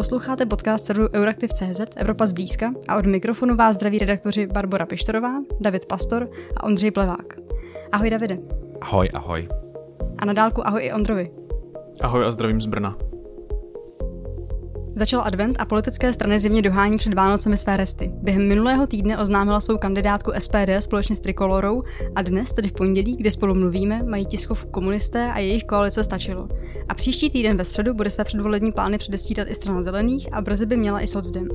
Posloucháte podcast serveru Euraktiv.cz Evropa zblízka a od mikrofonu vás zdraví redaktoři Barbara Pištorová, David Pastor a Ondřej Plevák. Ahoj Davide. Ahoj, ahoj. A na dálku ahoj i Ondrovi. Ahoj a zdravím z Brna. Začal advent a politické strany zjevně dohání před Vánocemi své resty. Během minulého týdne oznámila svou kandidátku SPD společně s Trikolorou a dnes, tedy v pondělí, kdy spolu mluvíme, mají tiskovku komunisté a jejich koalice stačilo. A příští týden ve středu bude své předvolební plány předestírat i strana zelených a brzy by měla i socdem.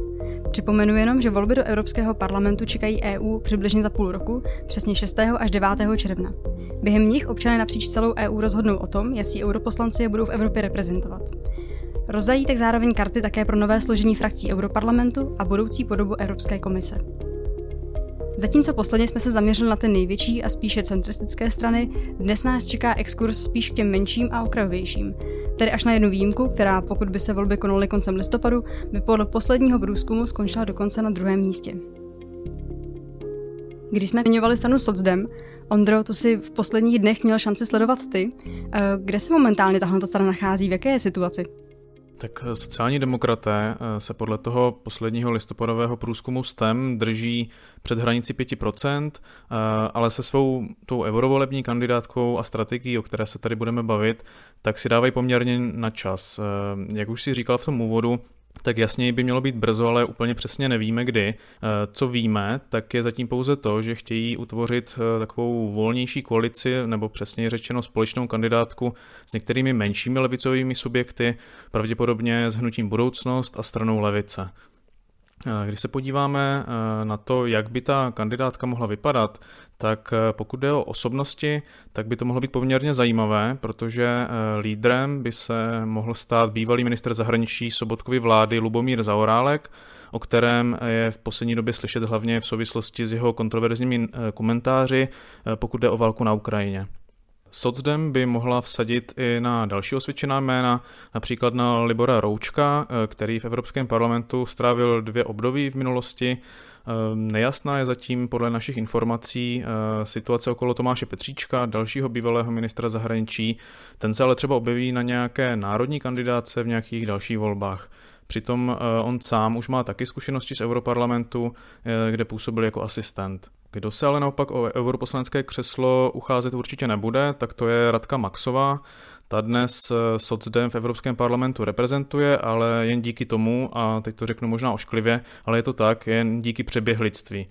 Připomenu jenom, že volby do Evropského parlamentu čekají EU přibližně za půl roku, přesně 6. až 9. června. Během nich občané napříč celou EU rozhodnou o tom, jaký europoslanci je budou v Evropě reprezentovat. Rozdají tak zároveň karty také pro nové složení frakcí Europarlamentu a budoucí podobu Evropské komise. Zatímco posledně jsme se zaměřili na ty největší a spíše centristické strany, dnes nás čeká exkurs spíš k těm menším a okrajovějším. Tedy až na jednu výjimku, která, pokud by se volby konaly koncem listopadu, by podle posledního průzkumu skončila dokonce na druhém místě. Když jsme zmiňovali stranu Socdem, Ondro, to si v posledních dnech měl šanci sledovat ty. Eh, kde se momentálně tahle strana nachází, v jaké je situaci? Tak eh, sociální demokraté eh, se podle toho posledního listopadového průzkumu STEM drží před hranici 5%, eh, ale se svou tou eurovolební kandidátkou a strategií, o které se tady budeme bavit, tak si dávají poměrně na čas. Jak už si říkal v tom úvodu, tak jasněji by mělo být brzo, ale úplně přesně nevíme kdy. Eh, co víme, tak je zatím pouze to, že chtějí utvořit eh, takovou volnější koalici, nebo přesně řečeno společnou kandidátku s některými menšími levicovými subjekty, pravděpodobně s hnutím budoucnost a stranou levice. Eh, když se podíváme na to, jak by ta kandidátka mohla vypadat, tak eh, pokud jde o osobnosti, tak by to mohlo být poměrně zajímavé, protože eh, lídrem by se mohl stát bývalý minister zahraničí Sobotkovy vlády Lubomír Zaorálek, o kterém je v poslední době slyšet hlavně v souvislosti s jeho kontroverzními eh, komentáři, pokud jde o válku na Ukrajině. Socdem by mohla vsadit i na další osvědčená jména, například na Libora Roučka, který v Evropském parlamentu strávil dvě období v minulosti Ehm, nejasná je zatím podle našich informací eh, situace okolo Tomáše Petříčka, dalšího bývalého ministra zahraničí. Ten se ale třeba objeví na nějaké národní kandidáce v nějakých dalších volbách. Přitom eh, on sám už má taky zkušenosti z Europarlamentu, eh, kde působil jako asistent. Kdo se ale naopak o europoslanské křeslo ucházet určitě nebude, tak to je Radka Maxová, ta dnes eh, socdem v Evropském parlamentu reprezentuje, ale jen díky tomu, a teď to řeknu možná ošklivě, ale je to tak, jen díky přeběhlictví.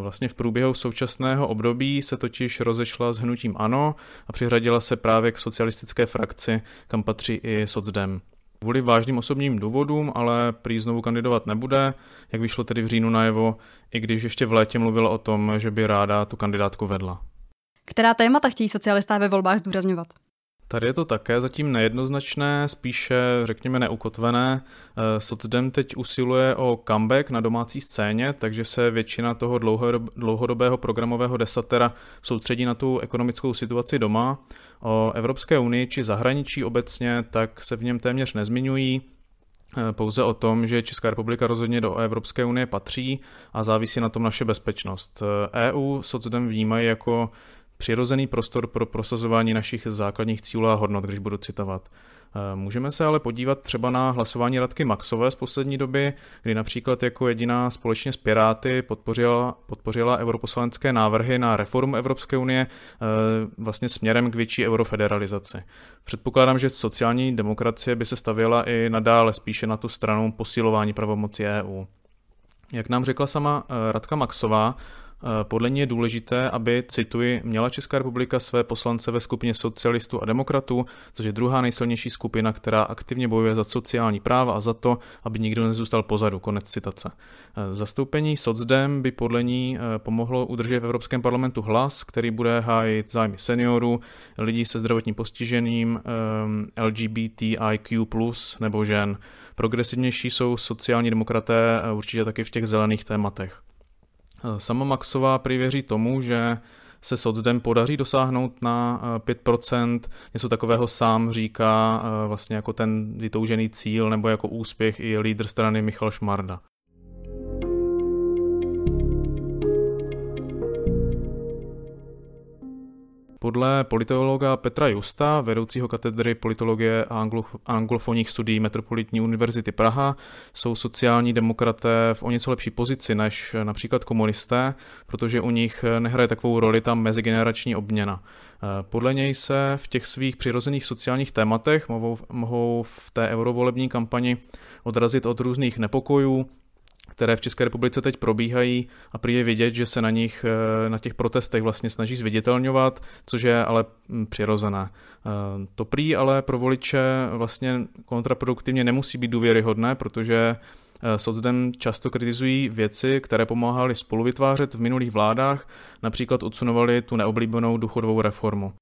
Vlastně v průběhu současného období se totiž rozešla s hnutím ANO a přihradila se právě k socialistické frakci, kam patří i socdem. Kvůli vážným osobním důvodům, ale prý znovu kandidovat nebude, jak vyšlo tedy v říjnu najevo, i když ještě v létě mluvila o tom, že by ráda tu kandidátku vedla. Která témata chtějí socialisté ve volbách zdůrazňovat? Tady je to také zatím nejednoznačné, spíše řekněme neukotvené. Eh, Socdem teď usiluje o comeback na domácí scéně, takže se většina toho dlouhodobého programového desatera soustředí na tu ekonomickou situaci doma. O Evropské unii či zahraničí obecně tak se v něm téměř nezmiňují, eh, pouze o tom, že Česká republika rozhodně do Evropské unie patří a závisí na tom naše bezpečnost. EU eh, e socdem vnímají jako přirozený prostor pro prosazování našich základních cílů a hodnot, když budu citovat. Eh, můžeme se ale podívat třeba na hlasování Radky Maxové z poslední doby, kdy například jako jediná společně s Piráty podpořila, podpořila europoslanské návrhy na reformu Evropské unie eh, vlastně směrem k větší eurofederalizaci. Předpokládám, že sociální demokracie by se stavěla i nadále spíše na tu stranu posilování pravomoci EU. Jak nám řekla sama eh, Radka Maxová, podle ní je důležité, aby, cituji, měla Česká republika své poslance ve skupině socialistů a demokratů, což je druhá nejsilnější skupina, která aktivně bojuje za sociální práva a za to, aby nikdo nezůstal pozadu. Konec citace. Eh, zastoupení socdem by podle ní eh, pomohlo udržet v Evropském parlamentu hlas, který bude hájit zájmy seniorů, lidí se zdravotním postižením, LGBTIQ+, nebo žen. Progresivnější jsou sociální demokraté určitě taky v těch zelených tématech. Sama Maxová prý věří tomu, že se socdem podaří dosáhnout na 5%, eh, něco takového sám říká eh, vlastně jako ten vytoužený cíl nebo jako úspěch i lídr strany Michal Šmarda. Podle politologa Petra Justa, vedoucího katedry politologie a anglofonních studií Metropolitní univerzity Praha, jsou sociální demokraté v o něco lepší pozici než například komunisté, protože u nich nehraje takovou roli ta mezigenerační obměna. Podle něj se v těch svých přirozených sociálních tématech mohou, mohou v té eurovolební kampani odrazit od různých nepokojů, které v České republice teď probíhají a prý je vidět, že se na nich, eh, na těch protestech vlastně snaží zviditelňovat, což je ale hm, přirozené. Eh, to prý ale pro voliče vlastně kontraproduktivně nemusí být důvěryhodné, protože eh, socdem často kritizují věci, které pomáhaly spolu vytvářet v minulých vládách, například odsunovali tu neoblíbenou důchodovou reformu.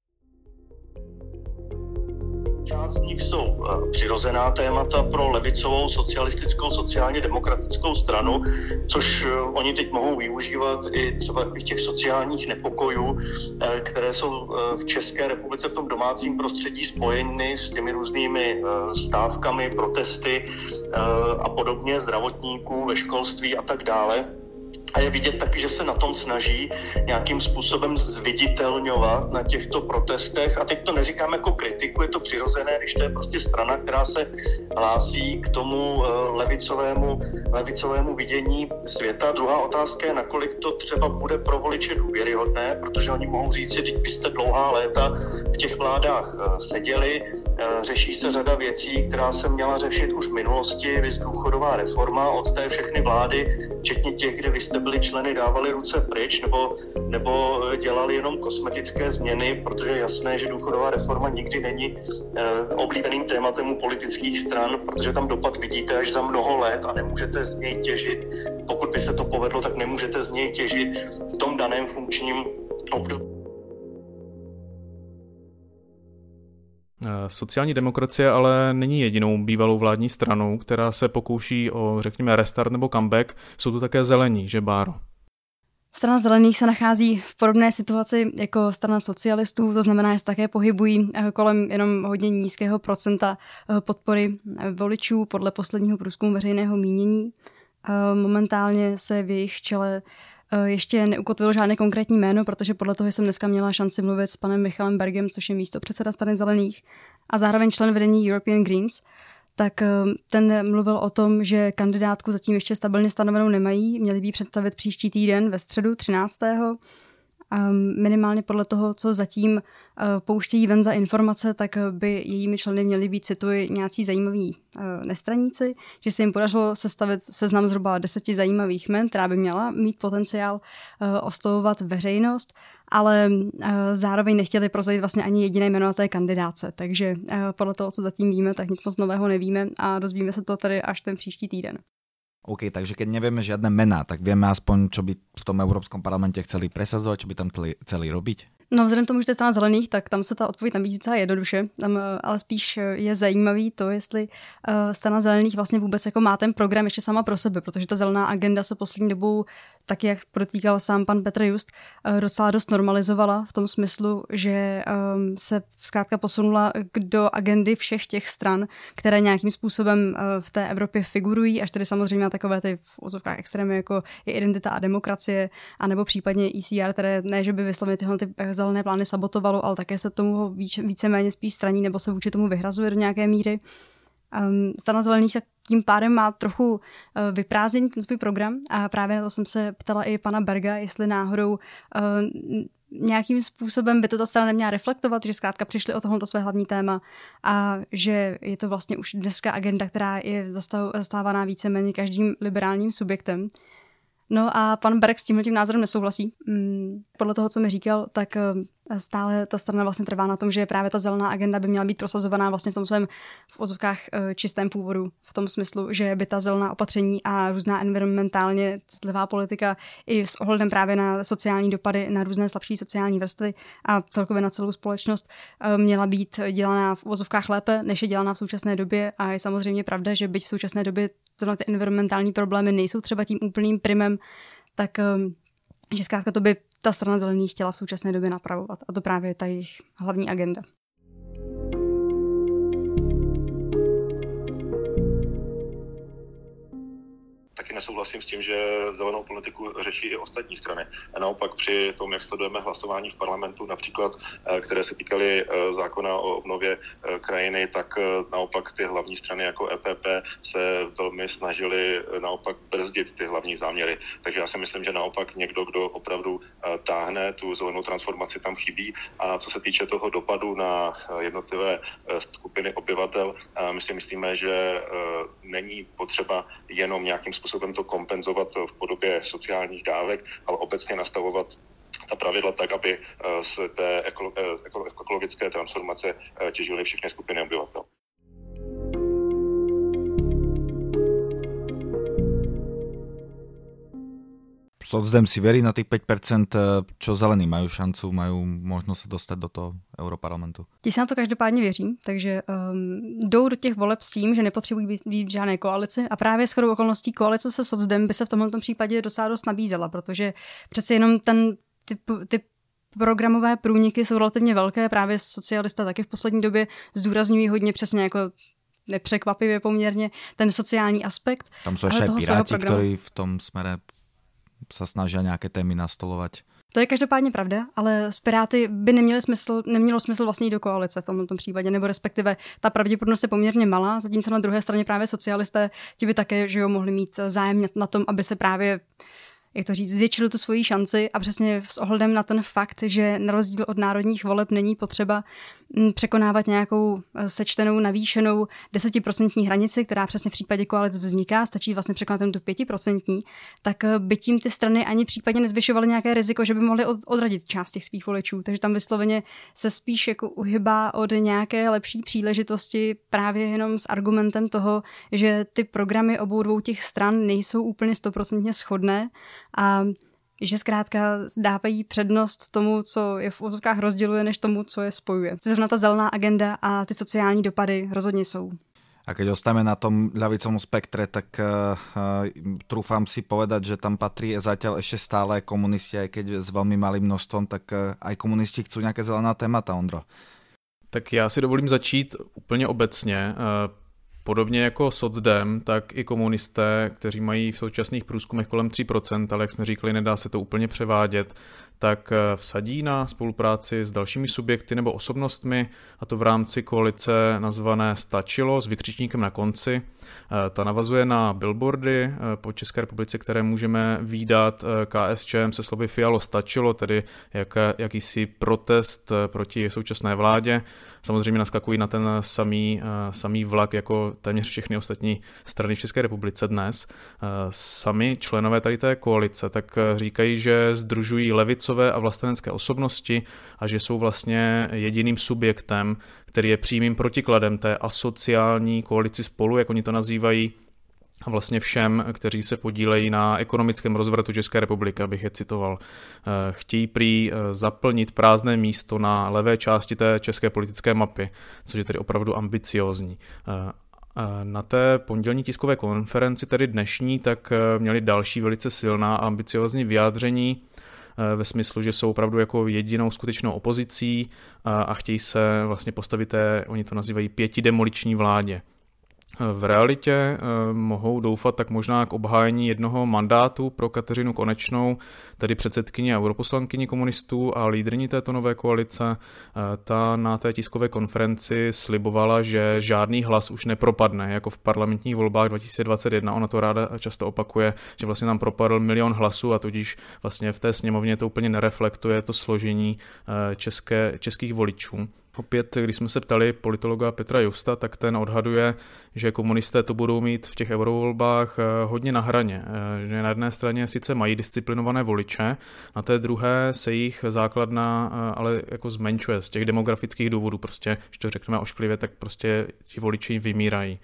Z nich jsou eh, přirozená témata pro levicovou socialistickou sociálně demokratickou stranu, což eh, oni teď mohou využívat i třeba v těch sociálních nepokojů, eh, které jsou v České republice v tom domácím prostředí spojeny s těmi různými stávkami, protesty a podobně zdravotníků ve školství a tak dále. A je vidět taky, že se na tom snaží nějakým způsobem zviditelňovat na těchto protestech. A teď to neříkám jako kritiku, je to přirozené, když to je prostě strana, která se hlásí k tomu eh, levicovému, levicovému vidění světa. Druhá otázka je, nakolik to třeba bude pro voliče důvěryhodné, protože oni mohou říct že byste dlouhá léta v těch vládách eh, seděli, eh, řeší se řada věcí, která se měla řešit už v minulosti, vys důchodová reforma od té všechny vlády, včetně těch, kde vy jste byli členy, dávali ruce pryč nebo, nebo dělali jenom kosmetické změny, protože je jasné, že důchodová reforma nikdy není eh, oblíbeným tématem u politických stran, protože tam dopad vidíte až za mnoho let a nemůžete z něj těžit. Pokud by se to povedlo, tak nemůžete z něj těžit v tom daném funkčním období. Sociální demokracie ale není jedinou bývalou vládní stranou, která se pokouší o, řekněme, restart nebo comeback. Jsou tu také zelení, že Báro? Strana zelených se nachází v podobné situaci jako strana socialistů, to znamená, že se také pohybují eh, kolem jenom hodně nízkého procenta eh, podpory voličů podle posledního průzkumu veřejného mínění. Momentálně se v jejich čele ještě neukotvil žádné konkrétní jméno, protože podle toho jsem dneska měla šanci mluvit s panem Michalem Bergem, což je místo předseda strany zelených a zároveň člen vedení European Greens, tak ten mluvil o tom, že kandidátku zatím ještě stabilně stanovenou nemají, měli by představit příští týden ve středu 13 minimálně podle toho, co zatím eh, pouštějí ven za informace, tak by jejími členy měli být, cituji, nějací zajímaví eh, nestraníci, že se jim podařilo sestavit seznam zhruba deseti zajímavých men, která by měla mít potenciál eh, oslovovat veřejnost, ale zároveň nechtěli prozradit vlastně ani jediné jméno na té kandidáce. Takže podle toho, co zatím víme, tak nic moc nového nevíme a dozvíme se to tady až ten příští týden. OK, takže keď nevieme žiadne mená, tak vieme aspoň, čo by v tom Európskom parlamente chceli presadzovať, čo by tam chceli, robiť? No vzhledem tomu, že to je strana zelených, tak tam se ta odpověď nabízí docela jednoduše, tam eh, ale spíš eh, je zajímavý to, jestli uh, strana zelených vlastně vůbec jako má ten program ještě sama pro sebe, protože ta zelená agenda se poslední dobou, tak jak protýkal sám pan Petr Just, uh, docela dost normalizovala v tom smyslu, že um, se zkrátka posunula do agendy všech těch stran, které nějakým způsobem uh, v té Evropě figurují, až tedy samozřejmě na takové ty v ozovkách extrémy, jako je identita a demokracie, anebo případně ECR, které ne, že by vyslovili tyhle ty zelené plány sabotovalo, ale také se tomu více, víceméně spíš straní nebo se vůči tomu vyhrazuje do nějaké míry. Um, Strana zelených tak tím pádem má trochu uh, vyprázdněný ten svůj program a právě na to jsem se ptala i pana Berga, jestli náhodou uh, nějakým způsobem by to ta strana neměla reflektovat, že zkrátka přišli o tohoto své hlavní téma a že je to vlastně už dneska agenda, která je zastávaná víceméně každým liberálním subjektem. No a pan Berg s tímhle tím názorem nesouhlasí. Mm, podle toho, co mi říkal, tak eh, stále ta strana vlastně trvá na tom, že právě ta zelená agenda by měla být prosazovaná vlastně v tom svém v ozovkách eh, čistém původu, v tom smyslu, že by ta zelená opatření a různá environmentálně citlivá politika i s ohledem právě na sociální dopady, na různé slabší sociální vrstvy a celkově na celou společnost eh, měla být dělaná v ozovkách lépe, než je dělaná v současné době. A je samozřejmě pravda, že byť v současné době zrovna ty environmentální problémy nejsou třeba tím úplným primem, tak ehm, že zkrátka to by ta strana zelených chtěla v současné době napravovat. A to právě je ta jejich hlavní agenda. Nesouhlasím s tím, že zelenou politiku řeší i ostatní strany. A naopak při tom, jak sledujeme hlasování v parlamentu, například, které se týkaly zákona o obnově krajiny, tak naopak ty hlavní strany jako EPP se velmi snažili naopak brzdit ty hlavní záměry. Takže já si myslím, že naopak někdo, kdo opravdu táhne tu zelenou transformaci, tam chybí. A co se týče toho dopadu na jednotlivé skupiny obyvatel, my si myslíme, že není potřeba jenom nějakým způsobem to kompenzovat v podobě sociálních dávek, ale obecně nastavovat ta pravidla tak, aby z té ekologické transformace těžily všechny skupiny obyvatel. Socdem si verí na tých 5%, eh, čo zelení majú šancu, majú možnost se dostat do toho europarlamentu. Ti se na to každopádně věří, takže um, jdou do těch voleb s tím, že nepotřebují být, být v žádné koalici a právě s chodou okolností koalice se Socdem by se v tomto případě docela dost nabízela, protože přece jenom ten ty, ty programové průniky jsou relativně velké, právě socialista taky v poslední době zdůrazňují hodně přesně jako nepřekvapivě poměrně ten sociální aspekt. Tam jsou ještě piráti, kteří v tom smere sa snaží nějaké témy nastolovat. To je každopádně pravda, ale s Piráty by neměli smysl, nemělo smysl vlastně do koalice v tomto případě, nebo respektive ta pravděpodobnost je poměrně malá, zatímco na druhé straně právě socialisté ti by také že jo, mohli mít zájem na tom, aby se právě jak to říct, zvětšili tu svoji šanci a přesně s ohledem na ten fakt, že na rozdíl od národních voleb není potřeba mm, překonávat nějakou eh, sečtenou, navýšenou desetiprocentní hranici, která přesně v případě koalic vzniká, stačí vlastně překonat tu pětiprocentní, tak eh, by tím ty strany ani případně nezvyšovaly nějaké riziko, že by mohly odradit část těch svých voličů. Takže tam vysloveně se spíš jako uhybá od nějaké lepší příležitosti právě jenom s argumentem toho, že ty programy obou dvou těch stran nejsou úplně stoprocentně shodné a že zkrátka dávají přednost tomu, co je v úzovkách rozděluje, než tomu, co je spojuje. Zrovna ta zelená agenda a ty sociální dopady rozhodně jsou. A keď ostáme na tom ľavicom spektre, tak uh, trúfam si povedať, že tam patrí zatiaľ ešte stále komunisti, aj keď s veľmi malým množstvom, tak uh, aj komunisti chcú nejaké zelená témata, Ondro. Tak já si dovolím začít úplně obecně. Podobně jako socdem, tak i komunisté, kteří mají v současných průzkumech kolem 3%, ale jak jsme říkali, nedá se to úplně převádět, tak eh, vsadí na spolupráci s dalšími subjekty nebo osobnostmi, a to v rámci koalice nazvané Stačilo s vykřičníkem na konci. Eh, ta navazuje na billboardy eh, po České republice, které můžeme výdat KSČM se slovy Fialo stačilo, tedy jak, jakýsi protest proti současné vládě. Samozřejmě naskakují na ten samý, samý vlak jako téměř všechny ostatní strany v České republice dnes. Sami členové tady té koalice tak říkají, že združují levicové a vlastenecké osobnosti a že jsou vlastně jediným subjektem, který je přímým protikladem té asociální koalici spolu, jak oni to nazývají, a vlastně všem, kteří se podílejí na ekonomickém rozvratu České republiky, abych je citoval. Eh, chtějí prý eh, zaplnit prázdné místo na levé části té české politické mapy, což je tedy opravdu ambiciózní. Eh, na té pondělní tiskové konferenci, tedy dnešní, tak měli další velice silná a ambiciozní vyjádření ve smyslu, že jsou opravdu jako jedinou skutečnou opozicí a chtějí se vlastně postavit té, oni to nazývají pětidemoliční vládě. V realitě eh, mohou doufat tak možná k obhájení jednoho mandátu pro Kateřinu Konečnou, tedy předsedkyni a europoslankyni komunistů a lídrní této nové koalice. Eh, ta na té tiskové konferenci slibovala, že žádný hlas už nepropadne, jako v parlamentních volbách 2021. Ona to ráda často opakuje, že vlastně tam propadl milion hlasů a tudíž vlastně v té sněmovně to úplně nereflektuje to složení eh, české, českých voličů. Opět, když jsme se ptali politologa Petra Justa, tak ten odhaduje, že komunisté to budou mít v těch eurovolbách eh, hodně na hraně. Eh, že na jedné straně sice mají disciplinované voliče, na té druhé se jich základna eh, ale jako zmenšuje z těch demografických důvodů. Prostě, když to řekneme ošklivě, tak prostě ti voliči vymírají.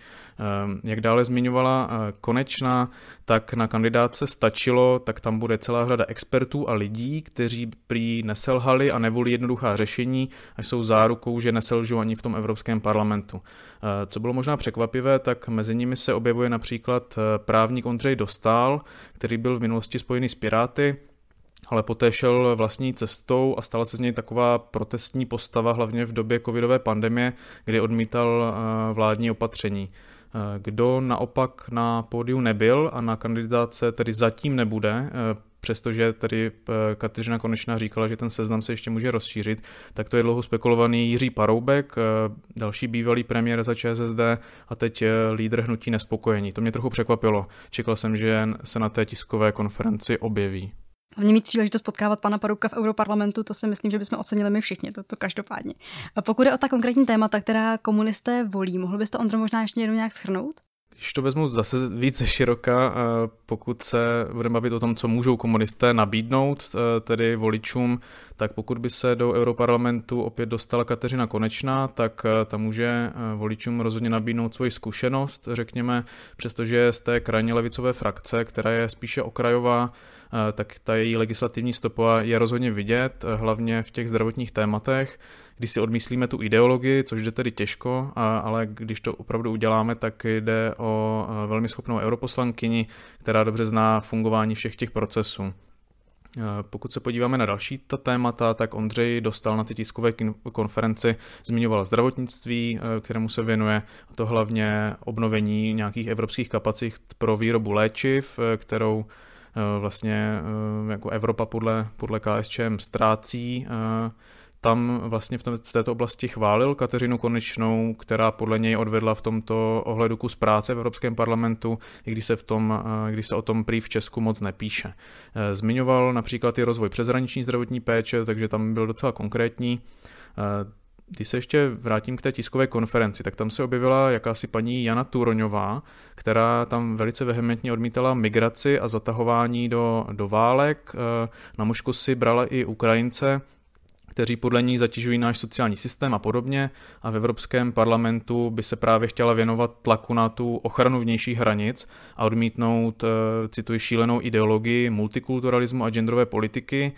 Jak dále zmiňovala Konečná, tak na kandidáce stačilo, tak tam bude celá řada expertů a lidí, kteří prý neselhali a nevolí jednoduchá řešení a jsou zárukou, že neselžou ani v tom Evropském parlamentu. Eh, co bylo možná překvapivé, tak mezi nimi se objevuje například eh, právník Ondřej Dostál, který byl v minulosti spojený s Piráty, ale poté šel vlastní cestou a stala se z něj taková protestní postava, hlavně v době covidové pandemie, kdy odmítal eh, vládní opatření. Kdo naopak na pódiu nebyl a na kandidáce tedy zatím nebude, přestože tedy Kateřina Konečná říkala, že ten seznam se ještě může rozšířit, tak to je dlouho spekulovaný Jiří Paroubek, další bývalý premiér za ČSSD a teď lídr hnutí nespokojení. To mě trochu překvapilo. Čekal jsem, že se na té tiskové konferenci objeví. Hlavně mít příležitost potkávat pana Parouka v Europarlamentu, to si myslím, že bychom ocenili my všichni, to, to každopádně. A pokud je o ta konkrétní témata, která komunisté volí, mohl byste Ondro možná ještě jednou nějak schrnout? Když to vezmu zase více široka, eh, pokud se budeme bavit o tom, co můžou komunisté nabídnout, eh, tedy voličům, tak pokud by se do Europarlamentu opět dostala Kateřina Konečná, tak eh, ta může voličům rozhodně nabídnout svoji zkušenost, řekněme, přestože z té krajně levicové frakce, která je spíše okrajová, tak ta její legislativní stopa je rozhodně vidět, hlavně v těch zdravotních tématech. Když si odmyslíme tu ideologii, což jde tedy těžko, ale když to opravdu uděláme, tak jde o velmi schopnou europoslankyni, která dobře zná fungování všech těch procesů. Pokud se podíváme na další ta témata, tak Ondřej dostal na ty tiskové konferenci, zmiňoval zdravotnictví, kterému se věnuje, to hlavně obnovení nějakých evropských kapacit pro výrobu léčiv, kterou vlastně jako Evropa podle, podle KSČM ztrácí tam vlastně v, tom, v této oblasti chválil Kateřinu Konečnou, která podle něj odvedla v tomto ohledu kus práce v Evropském parlamentu, i když se, v tom, eh, když se o tom prý v Česku moc nepíše. Eh, zmiňoval například i rozvoj přeshraniční zdravotní péče, takže tam byl docela konkrétní. Eh, když se ještě vrátím k té tiskové konferenci, tak tam se objevila jakási paní Jana Turoňová, která tam velice vehementně odmítala migraci a zatahování do, do válek. Na mužku si brala i Ukrajince, kteří podle ní zatěžují náš sociální systém a podobně a v Evropském parlamentu by se právě chtěla věnovat tlaku na tu ochranu vnějších hranic a odmítnout, eh, cituji, šílenou ideologii multikulturalismu a genderové politiky,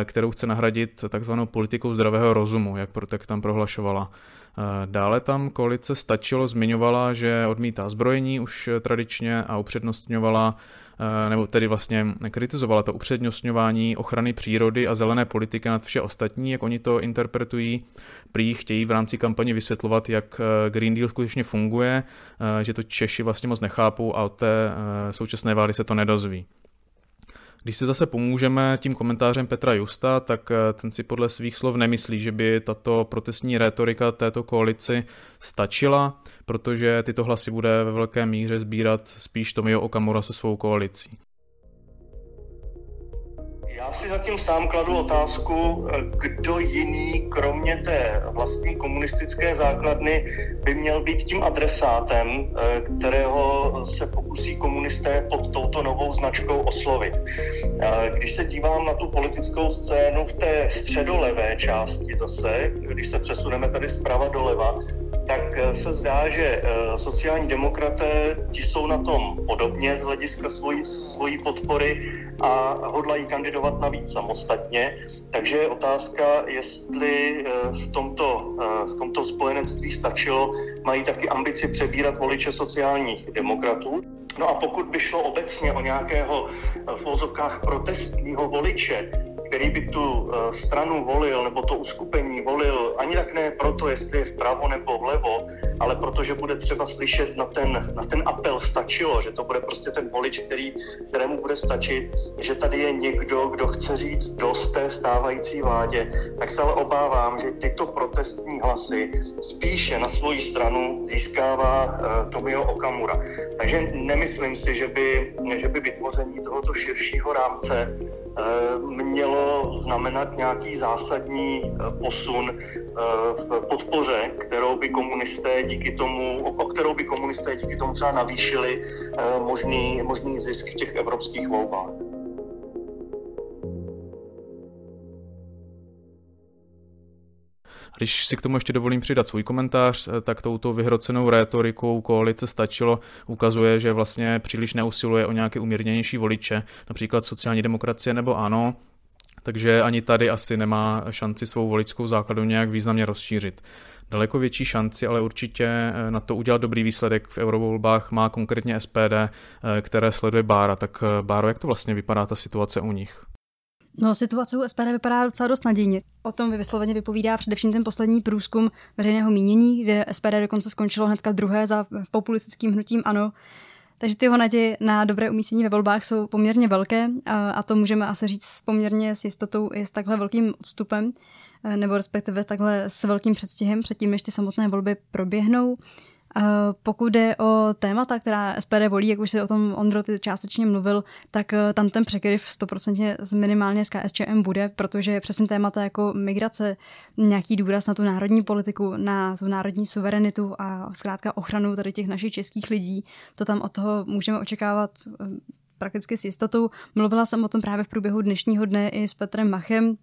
eh, kterou chce nahradit takzvanou politikou zdravého rozumu, jak Protek tam prohlašovala. Dále tam koalice stačilo, zmiňovala, že odmítá zbrojení už tradičně a upřednostňovala Eh, nebo tedy vlastně kritizovala to upřednostňování ochrany přírody a zelené politiky nad vše ostatní, jak oni to interpretují. Prý chtějí v rámci kampaně vysvětlovat, jak eh, Green Deal skutečně funguje, eh, že to Češi vlastně moc nechápou a od té současné vlády se to nedozví. Když si zase pomůžeme tím komentářem Petra Justa, tak ten si podle svých slov nemyslí, že by tato protestní rétorika této koalici stačila protože tyto hlasy bude ve velké míře sbírat spíš Tomio Okamura se svou koalicí. Já si zatím sám kladu otázku, kdo jiný, kromě té vlastní komunistické základny, by měl být tím adresátem, kterého se pokusí komunisté pod touto novou značkou oslovit. Když se dívám na tu politickou scénu v té středolevé části zase, když se přesuneme tady zprava doleva, tak eh, se zdá, že eh, sociální demokraté ti jsou na tom podobně z hlediska svojí, svojí podpory a hodlají kandidovat navíc samostatně. Takže je otázka, jestli eh, v tomto, v tomto spojenectví stačilo, mají taky ambici přebírat voliče sociálních demokratů. No a pokud by šlo obecně o nějakého v protestního voliče, který by tu eh, stranu volil, nebo to uskupení volil, ani tak ne proto, jestli je vpravo nebo vlevo, ale protože bude třeba slyšet na ten, na ten apel stačilo, že to bude prostě ten volič, který, kterému bude stačit, že tady je někdo, kdo chce říct dost té stávající vládě, tak se ale obávám, že tyto protestní hlasy spíše na svoji stranu získává uh, Tomio Okamura. Takže nemyslím si, že by, že by vytvoření tohoto širšího rámce mělo znamenat nějaký zásadní eh, posun eh, v podpoře, kterou by komunisté díky tomu, o kterou by komunisté díky tomu třeba navýšili možný, možný zisk v těch evropských volbách. Když si k tomu ještě dovolím přidat svůj komentář, eh, tak touto vyhrocenou rétorikou koalice stačilo, ukazuje, že vlastně příliš neusiluje o nějaké umírněnější voliče, například sociální demokracie nebo ano, takže ani tady asi nemá šanci svou voličskou základu nějak významně rozšířit. Daleko větší šanci, ale určitě eh, na to udělat dobrý výsledek v eurovolbách má konkrétně SPD, eh, které sleduje Bára. Tak Báro, jak to vlastně vypadá ta situace u nich? No, situace u SPD vypadá docela dost nadějně. O tom vysloveně vypovídá především ten poslední průzkum veřejného mínění, kde SPD dokonce skončilo hnedka druhé za populistickým hnutím ANO. Takže ty naděje na dobré umístění ve volbách jsou poměrně velké a to můžeme asi říct poměrně s jistotou i s takhle velkým odstupem, nebo respektive takhle s velkým předstihem předtím, než ty samotné volby proběhnou. Pokud jde o témata, která SPD volí, jak už si o tom Ondro ty částečně mluvil, tak eh, tam ten překryv 100% z minimálně z KSČM bude, protože přesně témata jako migrace, nějaký důraz na tu národní politiku, na tu národní suverenitu a zkrátka ochranu tady těch našich českých lidí, to tam od toho můžeme očekávat eh, prakticky s jistotou. Mluvila jsem o tom právě v průběhu dnešního dne i s Petrem Machem,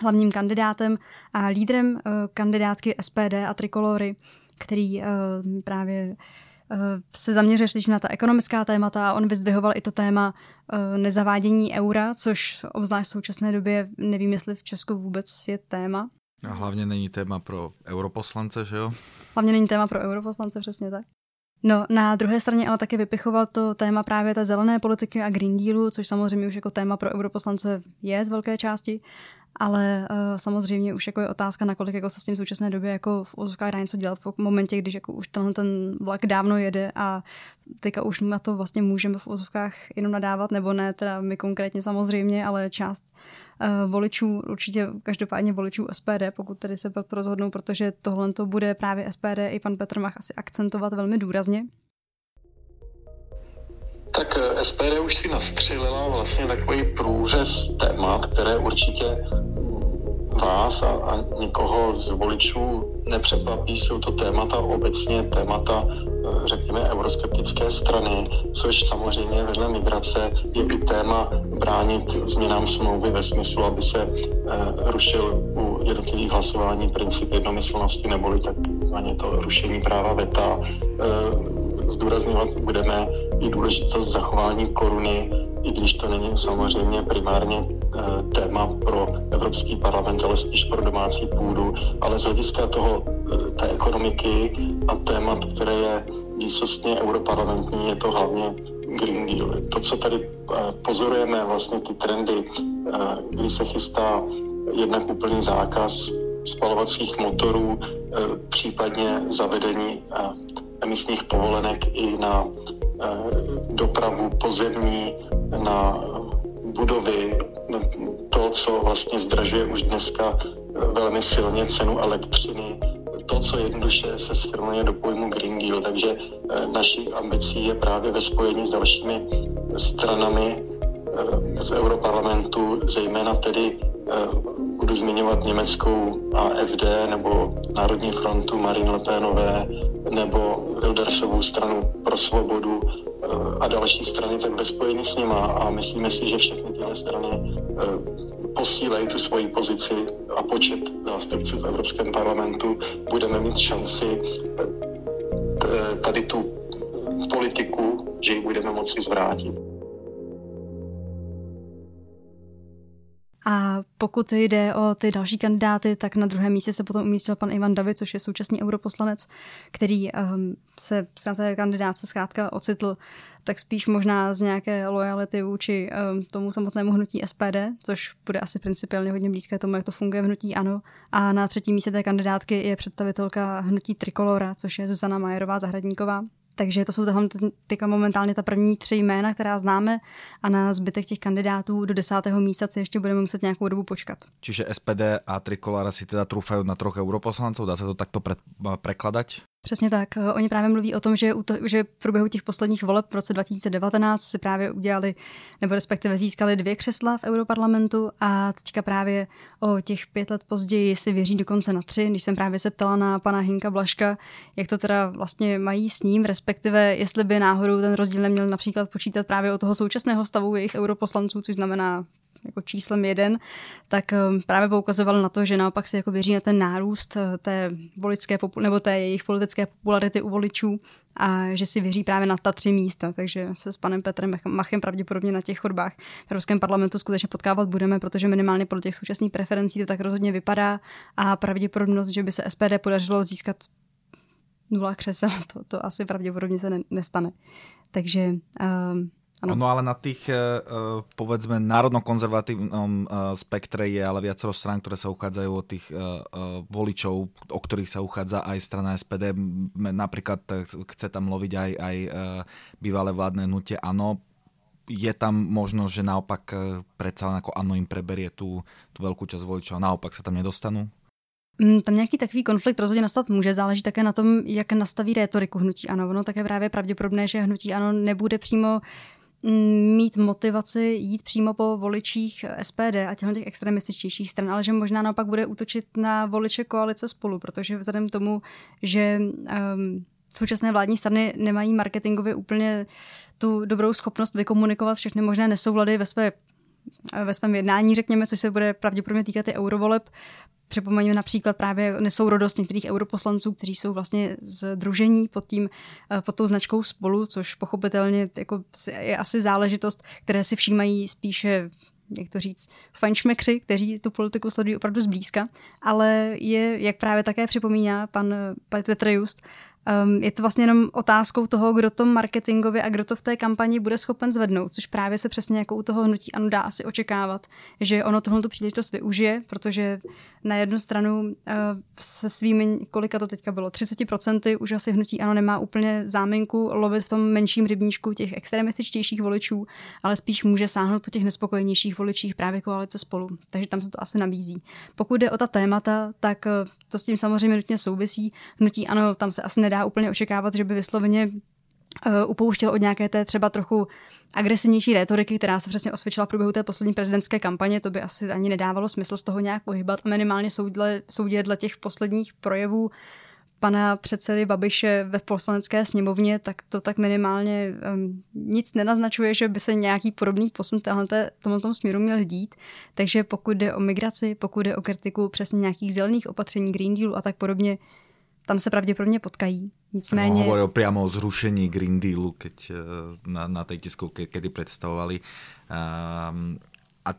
hlavním kandidátem a lídrem eh, kandidátky SPD a Trikolory který uh, právě uh, se zaměřuje na ta ekonomická témata a on vyzdvihoval i to téma uh, nezavádění eura, což obzvlášť v současné době nevím, jestli v Česku vůbec je téma. A hlavně není téma pro europoslance, že jo? Hlavně není téma pro europoslance, přesně tak. No, na druhé straně ale také vypichoval to téma právě té zelené politiky a Green Dealu, což samozřejmě už jako téma pro europoslance je z velké části ale uh, samozřejmě už jako je otázka, nakolik jako se s tím v současné době jako v úzovkách dá něco dělat v momentě, když jako už tenhle ten vlak dávno jede a teďka už na to vlastně můžeme v úzovkách jenom nadávat, nebo ne, teda my konkrétně samozřejmě, ale část uh, voličů, určitě každopádně voličů SPD, pokud tedy se proto rozhodnou, protože tohle to bude právě SPD i pan Petr Mach asi akcentovat velmi důrazně. Tak eh, SPD už si nastřelila vlastně takový průřez témat, které určitě vás a, a nikoho z voličů nepřekvapí. Jsou to témata obecně, témata, eh, řekněme, euroskeptické strany, což samozřejmě vedle migrace je i téma bránit změnám smlouvy ve smyslu, aby se e, rušil u jednotlivých hlasování princip jednomyslnosti neboli takzvaně to rušení práva VETA. E, zdůrazňovat budeme i důležitost zachování koruny, i když to není samozřejmě primárně eh, téma pro Evropský parlament, ale spíš pro domácí půdu, ale z hlediska toho, eh, té ekonomiky a témat, které je výsostně europarlamentní, je to hlavně Green Deal. To, co tady eh, pozorujeme, vlastně ty trendy, kdy se chystá jednak úplný zákaz spalovacích motorů, případně zavedení emisních povolenek i na dopravu pozemní, na budovy, to, co vlastně zdražuje už dneska eh, velmi silně cenu elektřiny, to, co jednoduše se schrnuje do pojmu Green Deal. Takže eh, naší ambicí je právě ve spojení s dalšími stranami z Europarlamentu, zejména tedy budu zmiňovat německou AFD nebo Národní frontu Marine Le Penové nebo Wildersovou stranu pro svobodu eh, a další strany, tak ve spojení s nima a myslíme si, že všechny tyhle strany eh, posílejí tu svoji pozici a počet zástupců v Evropském parlamentu, budeme mít šanci eh, tady tu politiku, že ji budeme moci zvrátit. A pokud jde o ty další kandidáty, tak na druhém místě se potom umístil pan Ivan David, což je současný europoslanec, který um, se na té kandidáce zkrátka ocitl tak spíš možná z nějaké lojality vůči um, tomu samotnému hnutí SPD, což bude asi principiálně hodně blízké tomu, jak to funguje v hnutí ANO. A na třetím místě té kandidátky je představitelka hnutí Trikolora, což je Zuzana Majerová Zahradníková. Takže to jsou teďka momentálně ta první tři jména, která známe a na zbytek těch kandidátů do desátého místa si ještě budeme muset nějakou dobu počkat. Čiže SPD a Trikolára si teda trufají na troch europoslanců, dá se to takto pre, prekladať? Přesně tak. Oni právě mluví o tom, že, že v průběhu těch posledních voleb v roce 2019 si právě udělali, nebo respektive získali dvě křesla v Europarlamentu a teďka právě o těch pět let později si věří dokonce na tři. Když jsem právě se ptala na pana Hinka Blaška, jak to teda vlastně mají s ním, respektive jestli by náhodou ten rozdíl neměl například počítat právě o toho současného stavu jejich europoslanců, což znamená jako číslem jeden, tak um, právě poukazoval na to, že naopak si jako věří na ten nárůst uh, té voličské nebo té jejich politické popularity u voličů a že si věří právě na ta tři místa. Takže se s panem Petrem Machem pravděpodobně na těch chodbách v Evropském parlamentu skutečně potkávat budeme, protože minimálně podle těch současných preferencí to tak rozhodně vypadá a pravděpodobnost, že by se SPD podařilo získat nula křesel, to, to asi pravděpodobně se ne, nestane. Takže um, Ano. No ale na tých, uh, povedzme, národno-konzervatívnom uh, spektre je ale viacero strán, ktoré sa uchádzajú o tých voličov, o ktorých sa uchádza aj strana SPD. Napríklad chce tam loviť aj, aj bývalé vládne hnutie ANO. Je tam možnosť, že naopak predsa len ako ANO im preberie tú, tú veľkú časť voličov a naopak sa tam nedostanú? Mm, tam nějaký takový konflikt rozhodně nastat může, záleží také na tom, jak nastaví rétoriku hnutí ano. Ono také právě pravděpodobné, že hnutí ano nebude přímo mít motivaci jít přímo po voličích SPD a těchto těch extremističtějších stran, ale že možná naopak bude útočit na voliče koalice spolu, protože vzhledem k tomu, že um, současné vládní strany nemají marketingově úplně tu dobrou schopnost vykomunikovat všechny možné nesoulady ve své ve svém jednání, řekněme, což se bude pravděpodobně týkat i eurovoleb, Připomeňme například právě nesourodost některých europoslanců, kteří jsou vlastně združení pod, tím, eh, pod tou značkou spolu, což pochopitelně jako je asi záležitost, které si všímají spíše jak to říct, fančmekři, kteří tu politiku sledují opravdu zblízka, ale je, jak právě také připomíná pan, pan Petr Just, Um, je to vlastně jenom otázkou toho, kdo to marketingově a kdo to v té kampani bude schopen zvednout, což právě se přesně jako u toho hnutí ano dá asi očekávat, že ono tohle tu příležitost využije, protože na jednu stranu uh, se svými, kolika to teďka bylo, 30% už asi hnutí ano nemá úplně záminku lovit v tom menším rybníčku těch extremističtějších voličů, ale spíš může sáhnout po těch nespokojenějších voličích právě koalice spolu. Takže tam se to asi nabízí. Pokud jde o ta témata, tak uh, to s tím samozřejmě nutně souvisí. Hnutí ano, tam se asi nedá nedá úplně očekávat, že by vysloveně uh, upouštěl od nějaké té třeba trochu agresivnější rétoriky, která se přesně osvědčila v průběhu té poslední prezidentské kampaně. To by asi ani nedávalo smysl z toho nějak uhybat a minimálně soudle, soudě dle těch posledních projevů pana předsedy Babiše ve poslanecké sněmovně, tak to tak minimálně um, nic nenaznačuje, že by se nějaký podobný posun v tomto směru měl dít. Takže pokud jde o migraci, pokud jde o kritiku přesně nějakých zelených opatření, Green Dealu a tak podobně, tam se pravděpodobně potkají. Nicméně... No, hovoril priamo o zrušení Green Dealu, keď eh, na, na tej tiskovke, kedy predstavovali. Um, a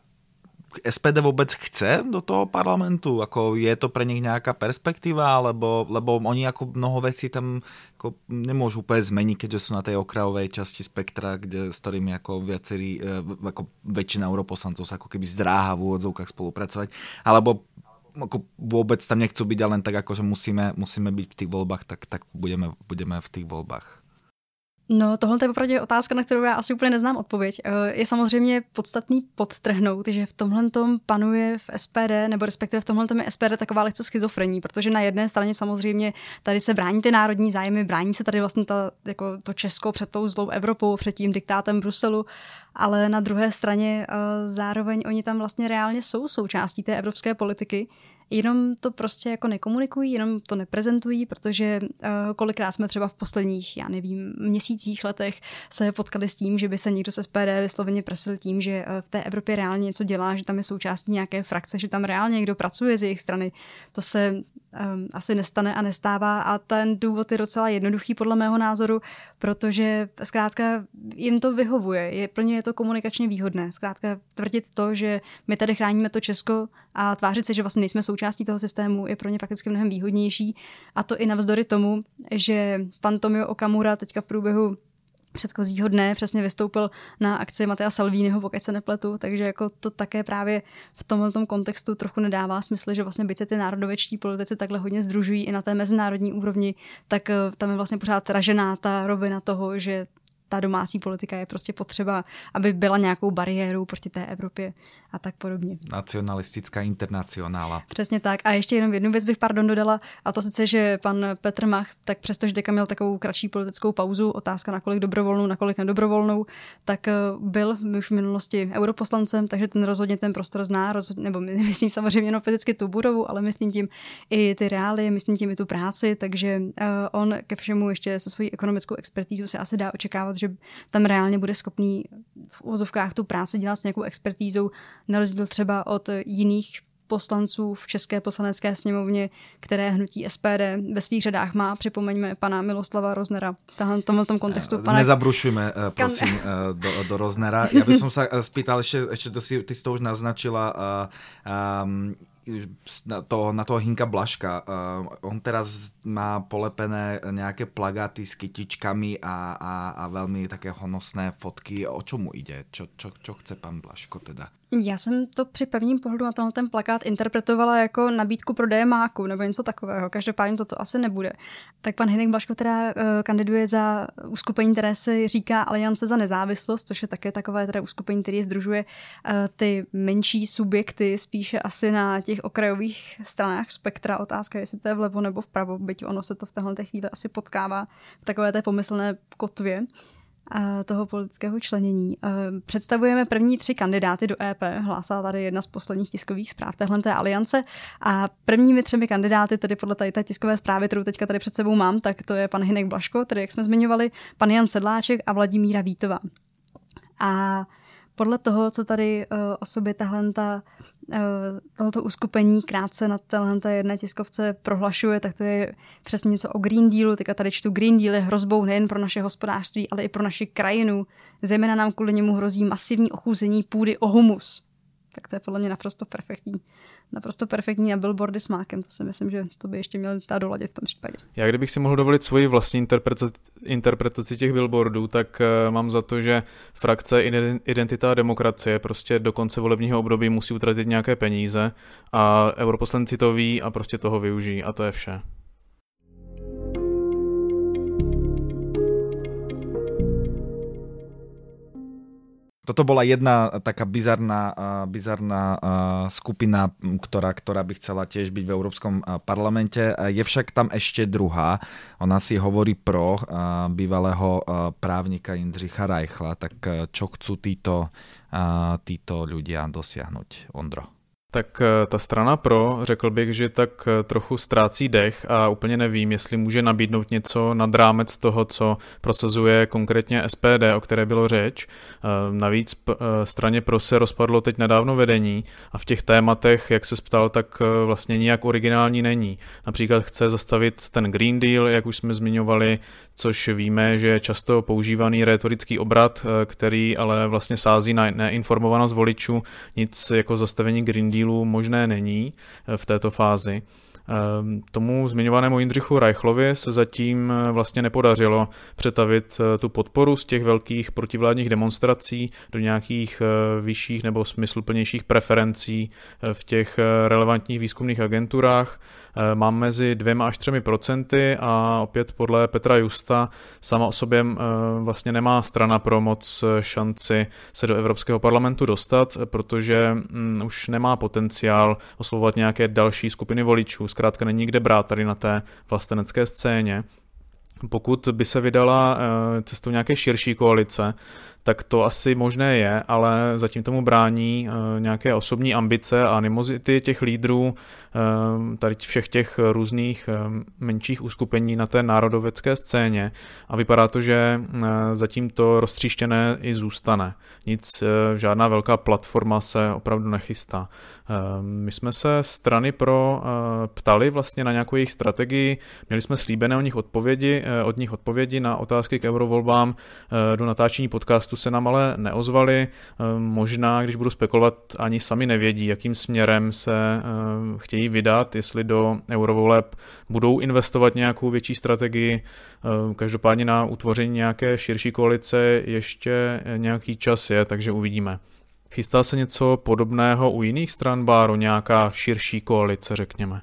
SPD vôbec chce do toho parlamentu? Ako je to pre nich nejaká perspektíva? Lebo, lebo oni ako mnoho vecí tam ako nemôžu úplne zmeniť, keďže sú na tej okrajovej časti spektra, kde, s ktorými ako viacerí, eh, ako väčšina europoslancov sa ako keby zdráha v úvodzovkách spolupracovať. Alebo ako vôbec tam nechcú byť, ale len tak ako, že musíme, musíme byť v tých voľbách, tak, tak budeme, budeme v tých voľbách. No, tohle je opravdu otázka, na kterou já asi úplně neznám odpověď. Eh, je samozřejmě podstatný podtrhnout, že v tomhle tom panuje v SPD, nebo respektive v tomhle tom je SPD taková lehce schizofrení, protože na jedné straně samozřejmě tady se brání ty národní zájmy, brání se tady vlastně ta, jako to Česko před tou zlou Evropou, před tím diktátem Bruselu, ale na druhé straně uh, zároveň oni tam vlastně reálně jsou součástí té evropské politiky. Jenom to prostě jako nekomunikují, jenom to neprezentují, protože uh, kolikrát jsme třeba v posledních, já nevím, měsících, letech se potkali s tím, že by se někdo z SPD vysloveně presil tím, že uh, v té Evropě reálně něco dělá, že tam je součástí nějaké frakce, že tam reálně někdo pracuje z jejich strany. To se um, asi nestane a nestává. A ten důvod je docela jednoduchý podle mého názoru, protože zkrátka jim to vyhovuje, je, plně je to komunikačně výhodné. Zkrátka tvrdit to, že my tady chráníme to Česko a tvářit se, že vlastně nejsme součástí toho systému, je pro ně prakticky mnohem výhodnější. A to i navzdory tomu, že pan Tomio Okamura teďka v průběhu předchozího dne přesně vystoupil na akci Matea Salviniho, pokud se nepletu, takže jako to také právě v tomto kontextu trochu nedává smysl, že vlastně byť se ty národovečtí politici takhle hodně združují i na té mezinárodní úrovni, tak eh, tam je vlastně pořád ražená ta rovina toho, že ta domácí politika je prostě potřeba, aby byla nějakou bariérou proti té Evropě a tak podobně. Nacionalistická internacionála. Přesně tak. A ještě jenom jednu věc bych pardon dodala, a to sice, že pan Petr Mach, tak přestože teďka měl takovou kratší politickou pauzu, otázka na kolik dobrovolnou, na kolik nedobrovolnou, tak eh, byl už v minulosti europoslancem, takže ten rozhodně ten prostor zná, rozhodně, nebo myslím samozřejmě jenom fyzicky tu budovu, ale myslím tím i ty reály, myslím tím i tu práci, takže uh, on ke všemu ještě se svojí ekonomickou expertízou se asi dá očekávat, že tam reálně bude schopný v úvozovkách tu práci dělat s nějakou expertízou, na rozdíl třeba od jiných poslanců v České poslanecké sněmovně, které hnutí SPD ve svých řadách má. Připomeňme pana Miloslava Roznera v tomhle tom kontextu. Eh, pana... Nezabrušujme, eh, prosím. Eh, do, do Roznera. Já bych se spýtal, ještě, ještě to si, ty jsi to už naznačila, um, na, to, na toho Hinka Blaška. Uh, on teraz má polepené nejaké plagáty s kytičkami a, a, a veľmi také honosné fotky. O čomu ide? Čo, čo, čo chce pan Blaško teda? Já jsem to při prvním pohledu na tenhle ten plakát interpretovala jako nabídku prodeje máku nebo něco takového. Každopádně toto asi nebude. Tak pan Hinek Blaško teda uh, kandiduje za uskupení, které se říká Aliance za nezávislost, což je také takové teda uskupení, které združuje uh, ty menší subjekty spíše asi na těch okrajových stranách spektra. Otázka, jestli to je vlevo nebo vpravo, byť ono se to v téhle chvíli asi potkává v takové té pomyslné kotvě toho politického členění. Představujeme první tři kandidáty do EP, hlásá tady jedna z posledních tiskových zpráv téhle té aliance. A prvními třemi kandidáty, tedy podle tady té tiskové zprávy, kterou teďka tady před sebou mám, tak to je pan Hinek Blaško, tedy jak jsme zmiňovali, pan Jan Sedláček a Vladimíra Vítová. A podle toho, co tady uh, o sobě tahle ta Eh, tohoto uskupení krátce na téhle jedné tiskovce prohlašuje, tak to je přesně něco o Green Dealu. Teďka tady čtu Green Deal je hrozbou nejen pro naše hospodářství, ale i pro naši krajinu. Zejména nám kvůli němu hrozí masivní ochuzení půdy o humus. Tak to je podle mě naprosto perfektní naprosto perfektní na billboardy s mákem. To si myslím, že to by ještě měl ta doladě v tom případě. Já kdybych si mohl dovolit svoji vlastní interpretaci, interpretaci těch billboardů, tak uh, mám za to, že frakce Identita a demokracie prostě do konce volebního období musí utratit nějaké peníze a europoslanci to ví a prostě toho využijí a to je vše. Toto bola jedna taká bizarná, bizarná skupina, ktorá, ktorá by chcela tiež byť v Európskom parlamente. Je však tam ešte druhá. Ona si hovorí pro bývalého právnika Jindřicha Reichla. Tak čo chcú títo, títo ľudia dosiahnuť, Ondro? Tak eh, ta strana pro, řekl bych, že tak eh, trochu ztrácí dech a úplně nevím, jestli může nabídnout něco nad rámec toho, co procesuje konkrétně SPD, o které bylo řeč. Eh, navíc straně pro se rozpadlo teď nedávno vedení a v těch tématech, jak se ptal, tak vlastně nijak originální není. Například chce zastavit ten Green Deal, jak už jsme zmiňovali, což víme, že je často používaný retorický obrat, který ale vlastně sází na neinformovanost voličů, nic jako zastavení Green Deal dílů možné není eh, v této fázi. Ehm, tomu zmiňovanému Jindřichu Reichlovi se zatím eh, vlastně nepodařilo přetavit eh, tu podporu z těch velkých protivládních demonstrací do nějakých vyšších nebo smysluplnějších preferencí v těch relevantních výzkumných agenturách. Eh, mám mezi dvěma až třemi procenty a opět podle Petra Justa sama o sobě eh, vlastně nemá strana pro moc eh, šanci se do Evropského parlamentu dostat, protože mm, už nemá potenciál oslovovat nějaké další skupiny voličů, zkrátka není kde brát tady na té vlastenecké scéně. Pokud by se vydala cestou nějaké širší koalice, tak to asi možné je, ale zatím tomu brání eh, nějaké osobní ambice a animozity těch lídrů, eh, tady všech těch různých eh, menších uskupení na té národovecké scéně a vypadá to, že zatím to roztříštěné i zůstane. Nic, žádná velká platforma se opravdu nechystá. My jsme se strany pro ptali vlastně na nějakou jejich strategii, měli jsme slíbené od nich odpovědi, od nich odpovědi na otázky k eurovolbám do natáčení podcastu se nám ale neozvali. Ehm, možná, když budu spekulovat, ani sami nevědí, jakým směrem se ehm, chtějí vydat, jestli do eurovoleb budou investovat nějakou větší strategii. Ehm, každopádně na utvoření nějaké širší koalice ještě nějaký čas je, takže uvidíme. Chystá se něco podobného u jiných stran Báro, nějaká širší koalice, řekněme?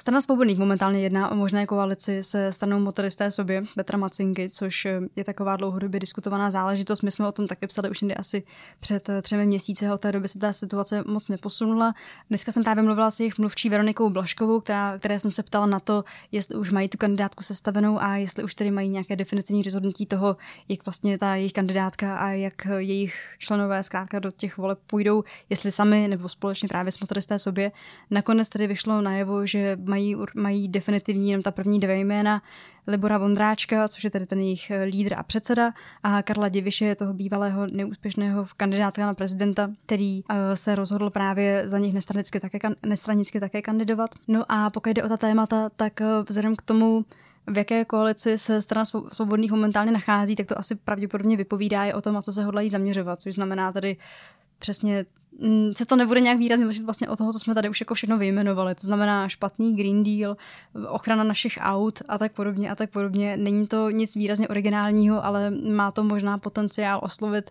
Strana svobodných momentálně jedná o možné koalici se stranou motoristé sobě Petra Macinky, což je taková dlouhodobě diskutovaná záležitost. My jsme o tom taky psali už někdy asi před eh, třemi měsíci od té doby se ta situace moc neposunula. Dneska jsem právě mluvila s jejich mluvčí Veronikou Blaškovou, která, které jsem se ptala na to, jestli už mají tu kandidátku sestavenou a jestli už tedy mají nějaké definitivní rozhodnutí toho, jak vlastně ta jejich kandidátka a jak jejich členové zkrátka do těch voleb půjdou, jestli sami nebo společně právě s motoristé sobě. Nakonec tedy vyšlo najevo, že mají, mají definitivní jenom ta první dvě jména, Libora Vondráčka, což je tedy ten jejich eh, lídr a předseda, a Karla Diviše, toho bývalého neúspěšného kandidáta na prezidenta, který uh, se rozhodl právě za nich nestranicky také, nestranicky také kandidovat. No a pokud jde o ta témata, tak uh, vzhledem k tomu, v jaké koalici se strana svobodných momentálně nachází, tak to asi pravděpodobně vypovídá i o tom, a co se hodlají zaměřovat, což znamená tady přesně se to nebude nějak výrazně lišit vlastně od toho, co jsme tady už jako všechno vyjmenovali. To znamená špatný Green Deal, ochrana našich aut a tak podobně a tak podobně. Není to nic výrazně originálního, ale má to možná potenciál oslovit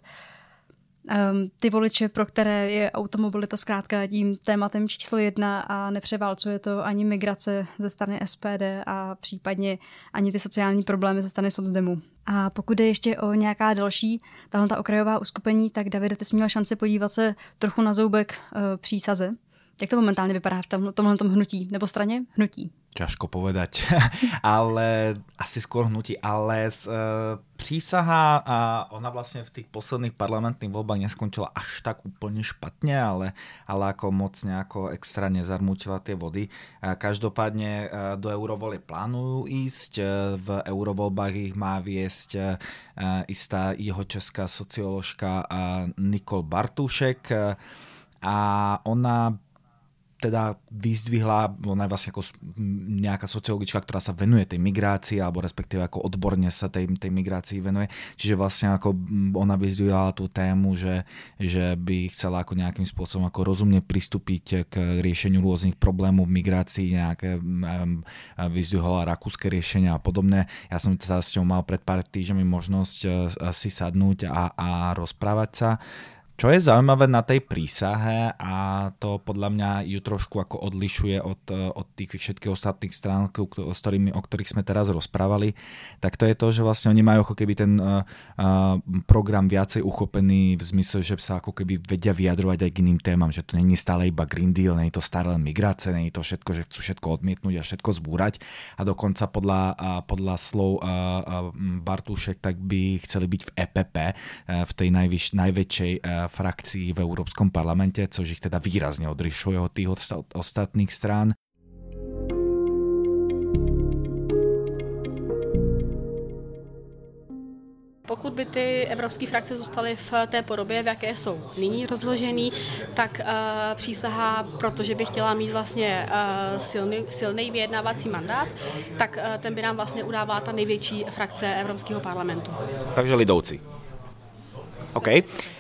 um, ty voliče, pro které je automobilita zkrátka tím tématem číslo jedna a nepřeválcuje to ani migrace ze strany SPD a případně ani ty sociální problémy ze strany socdemu. A pokud jde ještě o nějaká další tahle ta okrajová uskupení, tak Davide, ty jsi měl šanci podívat se trochu na zoubek uh, přísaze. Jak to momentálně vypadá v tom, tomhle tom hnutí nebo straně hnutí? ťažko povedať, ale asi skôr hnutí, ale z, e, prísaha a ona vlastne v tých posledných parlamentných voľbách neskončila až tak úplne špatne, ale, ale ako moc nejako extra nezarmútila tie vody. E, každopádne e, do eurovole plánujú ísť, e, v eurovoľbách ich má viesť e, istá jeho česká socioložka Nikol Bartušek a ona teda vyzdvihla, ona je vlastne ako nejaká sociologička, ktorá sa venuje tej migrácii, alebo respektíve ako odborne sa tej, tej migrácii venuje. Čiže vlastne ako ona vyzdvihla tú tému, že, že by chcela ako nejakým spôsobom ako rozumne pristúpiť k riešeniu rôznych problémov v migrácii, nejaké vyzdvihovala rakúske riešenia a podobné. Ja som teda s ňou mal pred pár týždňami možnosť e, si sadnúť a, a rozprávať sa. Čo je zaujímavé na tej prísahe a to podľa mňa ju trošku ako odlišuje od, od tých všetkých ostatných strán, s ktorými, o ktorých sme teraz rozprávali, tak to je to, že vlastne oni majú ako keby ten uh, uh, program viacej uchopený v zmysle, že sa ako keby vedia vyjadrovať aj k iným témam, že to není stále iba Green Deal, není to stále len migrácie, není to všetko, že chcú všetko odmietnúť a všetko zbúrať. A dokonca podľa, podľa slov Bartušek tak by chceli byť v EPP, v tej najvyš, najväčšej frakcí v Európskom parlamente, což ich teda výrazne odlišuje od tých ostatných strán. Pokud by ty evropské frakce zůstaly v té podobě, v jaké jsou nyní rozložený, tak uh, přísaha, protože by chtěla mít vlastně uh, silný, silný vyjednávací mandát, tak uh, ten by nám vlastně udává ta největší frakce Evropského parlamentu. Takže lidovci. OK.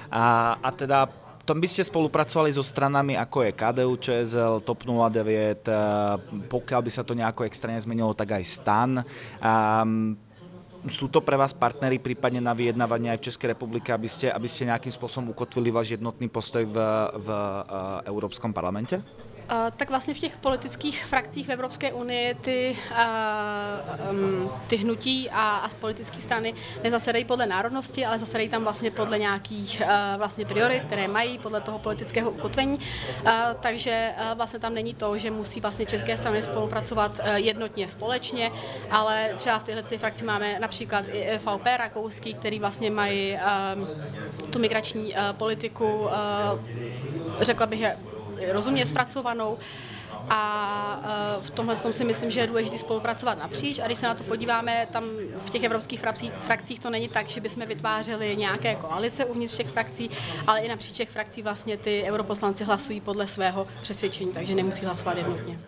A, a teda tom by ste spolupracovali so stranami ako je KDU, ČSL, TOP 09, pokiaľ by sa to nejako extrémne zmenilo, tak aj STAN. Um, sú to pre vás partnery prípadne na vyjednávanie aj v Českej republike, aby ste, aby ste nejakým spôsobom ukotvili váš jednotný postoj v, v uh, Európskom parlamente? Tak vlastně v těch politických frakcích v Evropské unii ty, ty hnutí a, a politické strany nezasedají podle národnosti, ale zasedají tam vlastně podle nějakých vlastně priorit, které mají podle toho politického ukotvení. Takže vlastně tam není to, že musí vlastně české strany spolupracovat uh, jednotně společně, ale třeba v této frakci máme například i VP rakouský, který vlastně mají tu migrační uh, politiku, řekla bych, rozumně zpracovanou a e, v tomhle tom si myslím, že je důležité spolupracovat napříč a když se na to podíváme, tam v těch evropských frakcích, to není tak, že bychom vytvářeli nějaké koalice uvnitř těch frakcí, ale i napříč těch frakcí vlastně ty europoslanci hlasují podle svého přesvědčení, takže nemusí hlasovat jednotně.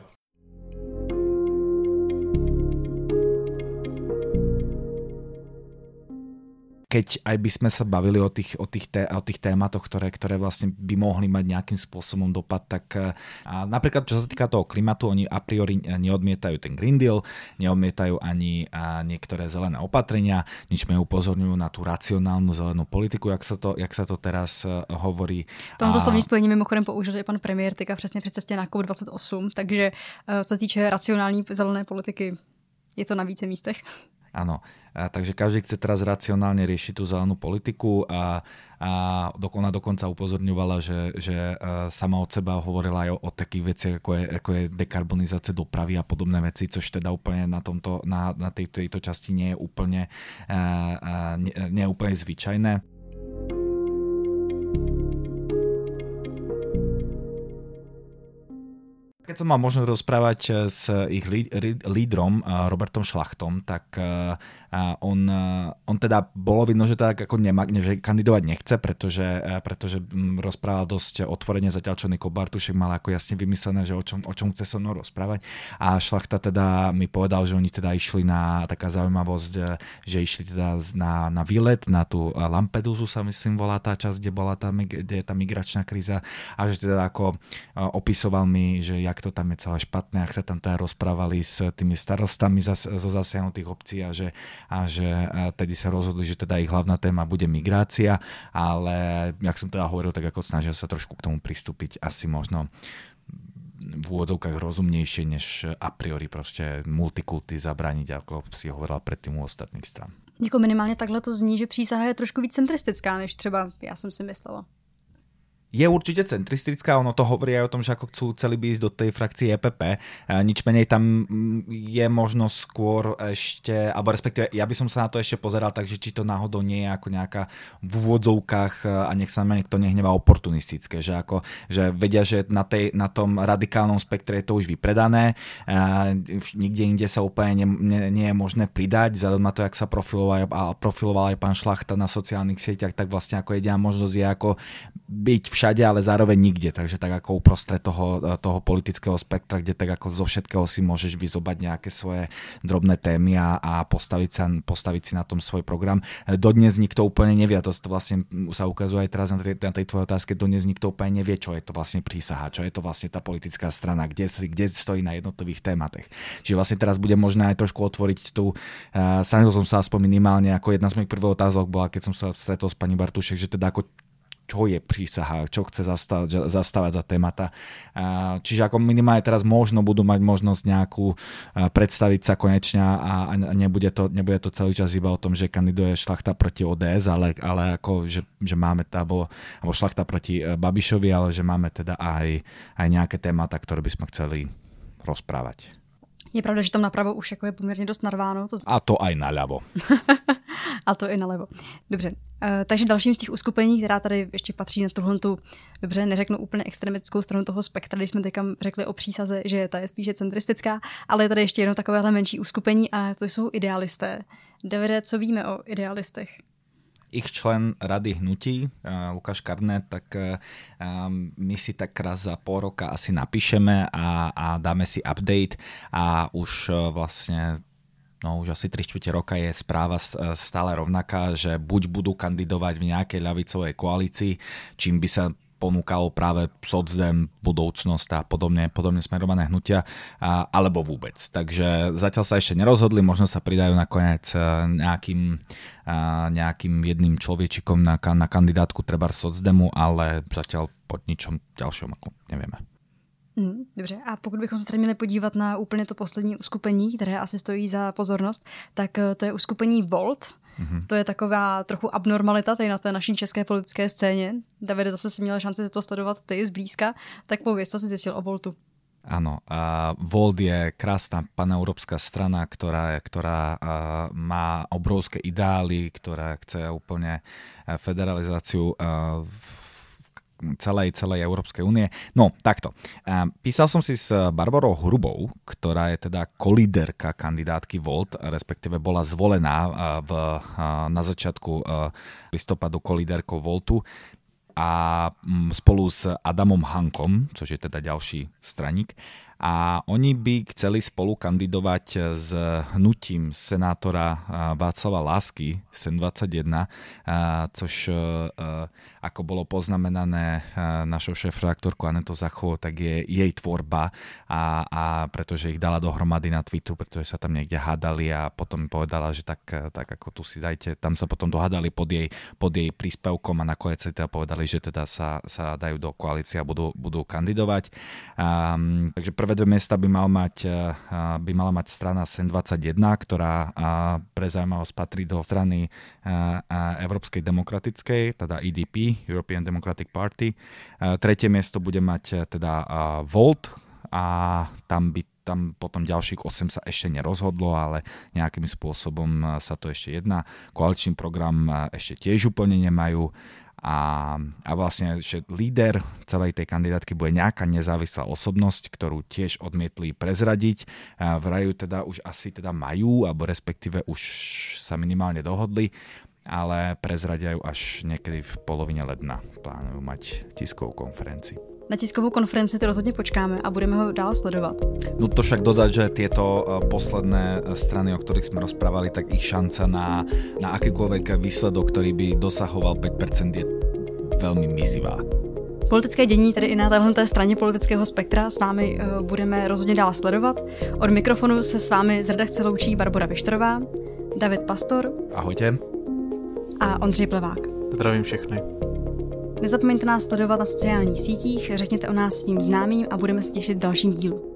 Keď aj by sme sa bavili o tých, o tých, té, o tých tématoch, ktoré, ktoré vlastne by mohli mať nejakým spôsobom dopad, tak eh, a napríklad čo sa týka toho klimatu, oni a priori neodmietajú ten Green Deal, neodmietajú ani a niektoré zelené opatrenia, nič mi upozorňujú na tú racionálnu zelenú politiku, jak sa to, jak sa to teraz hovorí. Tomto a... slovní spojení mimochodem použil i pan premiér teďka přesně při cestě na COP28, takže co se týče racionální zelené politiky, je to na více místech. Áno, a, takže každý chce teraz racionálne riešiť tú zelenú politiku a, a ona dokonca upozorňovala, že, že sama od seba hovorila aj o, o takých veciach, ako je, ako je dekarbonizácia dopravy a podobné veci, což teda úplne na, tomto, na, na tejto, tejto časti nie je úplne, a, a, nie, nie je úplne zvyčajné. Keď som mal možnosť rozprávať eh, s ich lídrom eh, Robertom Šlachtom, tak eh, on, on teda bolo vidno, že tak ako nemá, že kandidovať nechce, pretože, pretože hm, rozprával dosť otvorene, zatiaľ čo Nikol Bartušek mal ako jasne vymyslené, že o čom, o čom chce so mnou rozprávať. A Šlachta teda mi povedal, že oni teda išli na taká zaujímavosť, že išli teda na, na výlet, na tú Lampedusu sa myslím volá tá časť, kde, bola tá, kde je tá migračná kríza a že teda ako opisoval mi, že jak to tam je celé špatné, ak sa tam teda rozprávali s tými starostami zo zasiahnutých obcí a že, a že tedy sa rozhodli, že teda ich hlavná téma bude migrácia, ale jak som teda hovoril, tak ako snažia sa trošku k tomu pristúpiť asi možno v úvodzovkách rozumnejšie, než a priori prostě multikulty zabraniť, ako si hovorila predtým u ostatných stran. Jako minimálně takhle to zní, že přísaha je trošku víc centristická, než třeba já jsem si myslela je určite centristická, ono to hovorí aj o tom, že ako chcú celý by ísť do tej frakcie EPP. Nič menej tam mm, je možno skôr ešte, alebo respektíve ja by som sa na to ešte pozeral, takže či to náhodou nie je ako nejaká v úvodzovkách a nech sa na niekto nehnevá oportunistické, že ako, že vedia, že na, tej, na tom radikálnom spektre je to už vypredané, nikde inde sa úplne ne, ne, nie je možné pridať, vzhľadom na to, jak sa profiloval, a profiloval aj pán Šlachta na sociálnych sieťach, tak vlastne ako jediná možnosť je ako byť v všade, ale zároveň nikde. Takže tak ako uprostred toho, toho politického spektra, kde tak ako zo všetkého si môžeš vyzobať nejaké svoje drobné témy a, a postaviť, sa, postaviť si na tom svoj program. Dodnes nikto úplne nevie, a to, to vlastne sa ukazuje aj teraz na tej, na tej tvojej otázke, dodnes nikto úplne nevie, čo je to vlastne prísaha, čo je to vlastne tá politická strana, kde, kde stojí na jednotlivých tématech. Čiže vlastne teraz bude možné aj trošku otvoriť tú, uh, som sa aspoň minimálne, ako jedna z mojich prvých otázok bola, keď som sa stretol s pani Bartušek, že teda ako čo je prísaha, čo chce zastávať, za témata. Čiže ako minimálne teraz možno budú mať možnosť nejakú predstaviť sa konečne a nebude to, nebude to celý čas iba o tom, že kandiduje šlachta proti ODS, ale, ale ako, že, že máme alebo, alebo šlachta proti e, Babišovi, ale že máme teda aj, aj nejaké témata, ktoré by sme chceli rozprávať. Je pravda, že tam napravo už jako je poměrně dost narváno. To... A to aj naľavo. A to i nalevo. Dobře, uh, takže dalším z těch uskupení, která tady ještě patří na tuhle tu, dobře, neřeknu úplně extremickou stranu toho spektra, když jsme teďka řekli o přísaze, že ta je spíše centristická, ale je tady ještě jedno takovéhle menší uskupení a to jsou idealisté. Davide, co víme o idealistech? Ich člen rady hnutí, Lukáš Karnet, tak my si tak raz za pol roka asi napíšeme a, a dáme si update a už vlastne no už asi 3 čtvrte roka je správa stále rovnaká, že buď budú kandidovať v nejakej ľavicovej koalícii, čím by sa ponúkalo práve socdem, budoucnosť a podobne, podobne smerované hnutia, a, alebo vôbec. Takže zatiaľ sa ešte nerozhodli, možno sa pridajú nakoniec e, nejakým, a, nejakým jedným človečikom na, na kandidátku treba socdemu, ale zatiaľ pod ničom ďalšom ako nevieme. Hmm, dobře, a pokud bychom se tady měli podívat na úplně to poslední uskupení, které asi stojí za pozornost, tak eh, to je uskupení Volt. Mm-hmm. To je taková trochu abnormalita tady na té naší české politické scéně. Davide, zase si měl šanci to sledovat ty zblízka, tak pověz, co jsi zjistil o Voltu. Áno, a Volt je krásna paneurópska strana, ktorá, ktorá má obrovské ideály, ktorá chce úplne federalizáciu v celej, celej Európskej únie. No, takto. Písal som si s Barbarou Hrubou, ktorá je teda kolíderka kandidátky Volt, respektíve bola zvolená v, na začiatku listopadu kolíderkou Voltu a spolu s Adamom Hankom, což je teda ďalší straník a oni by chceli spolu kandidovať s hnutím senátora Václava Lásky, SEN 21, což e, ako bolo poznamenané našou šéf-redaktorkou Anetou Zachovou, tak je jej tvorba a, a pretože ich dala dohromady na Twitteru, pretože sa tam niekde hádali a potom povedala, že tak, tak ako tu si dajte, tam sa potom dohádali pod jej, pod jej príspevkom a nakoniec teda povedali, že teda sa, sa dajú do koalície a budú, budú kandidovať. Um, takže prvé prvé dve by, mal mať, eh, by mala mať strana SEN21, ktorá pre zaujímavosť patrí do strany eh, Európskej demokratickej, teda EDP, European Democratic Party. Eh, tretie miesto bude mať teda Volt a tam by tam potom ďalších 8 sa ešte nerozhodlo, ale nejakým spôsobom sa to ešte jedná. Koaličný program ešte tiež úplne nemajú a, a vlastne, že líder celej tej kandidátky bude nejaká nezávislá osobnosť, ktorú tiež odmietli prezradiť. Vrajú teda už asi teda majú, alebo respektíve už sa minimálne dohodli, ale prezradiajú až niekedy v polovine ledna. Plánujú mať tiskovú konferenciu. Na tiskovou konferenci to rozhodně počkáme a budeme ho dál sledovat. No to však dodať, že tieto eh, posledné eh, strany, o ktorých sme rozprávali, tak ich šanca na, na akýkoľvek výsledok, ktorý by dosahoval 5%, je velmi mizivá. Politické dění tedy i na této straně politického spektra s vámi uh, budeme rozhodně dál sledovat. Od mikrofonu se s vámi z redakce loučí Barbara Vištorová, David Pastor. Ahojte. A Ondřej Plevák. Zdravím všechny. Nezapomeňte nás sledovat na sociálních sítích, řekněte o nás svým známým a budeme se těšit v dalším dílu.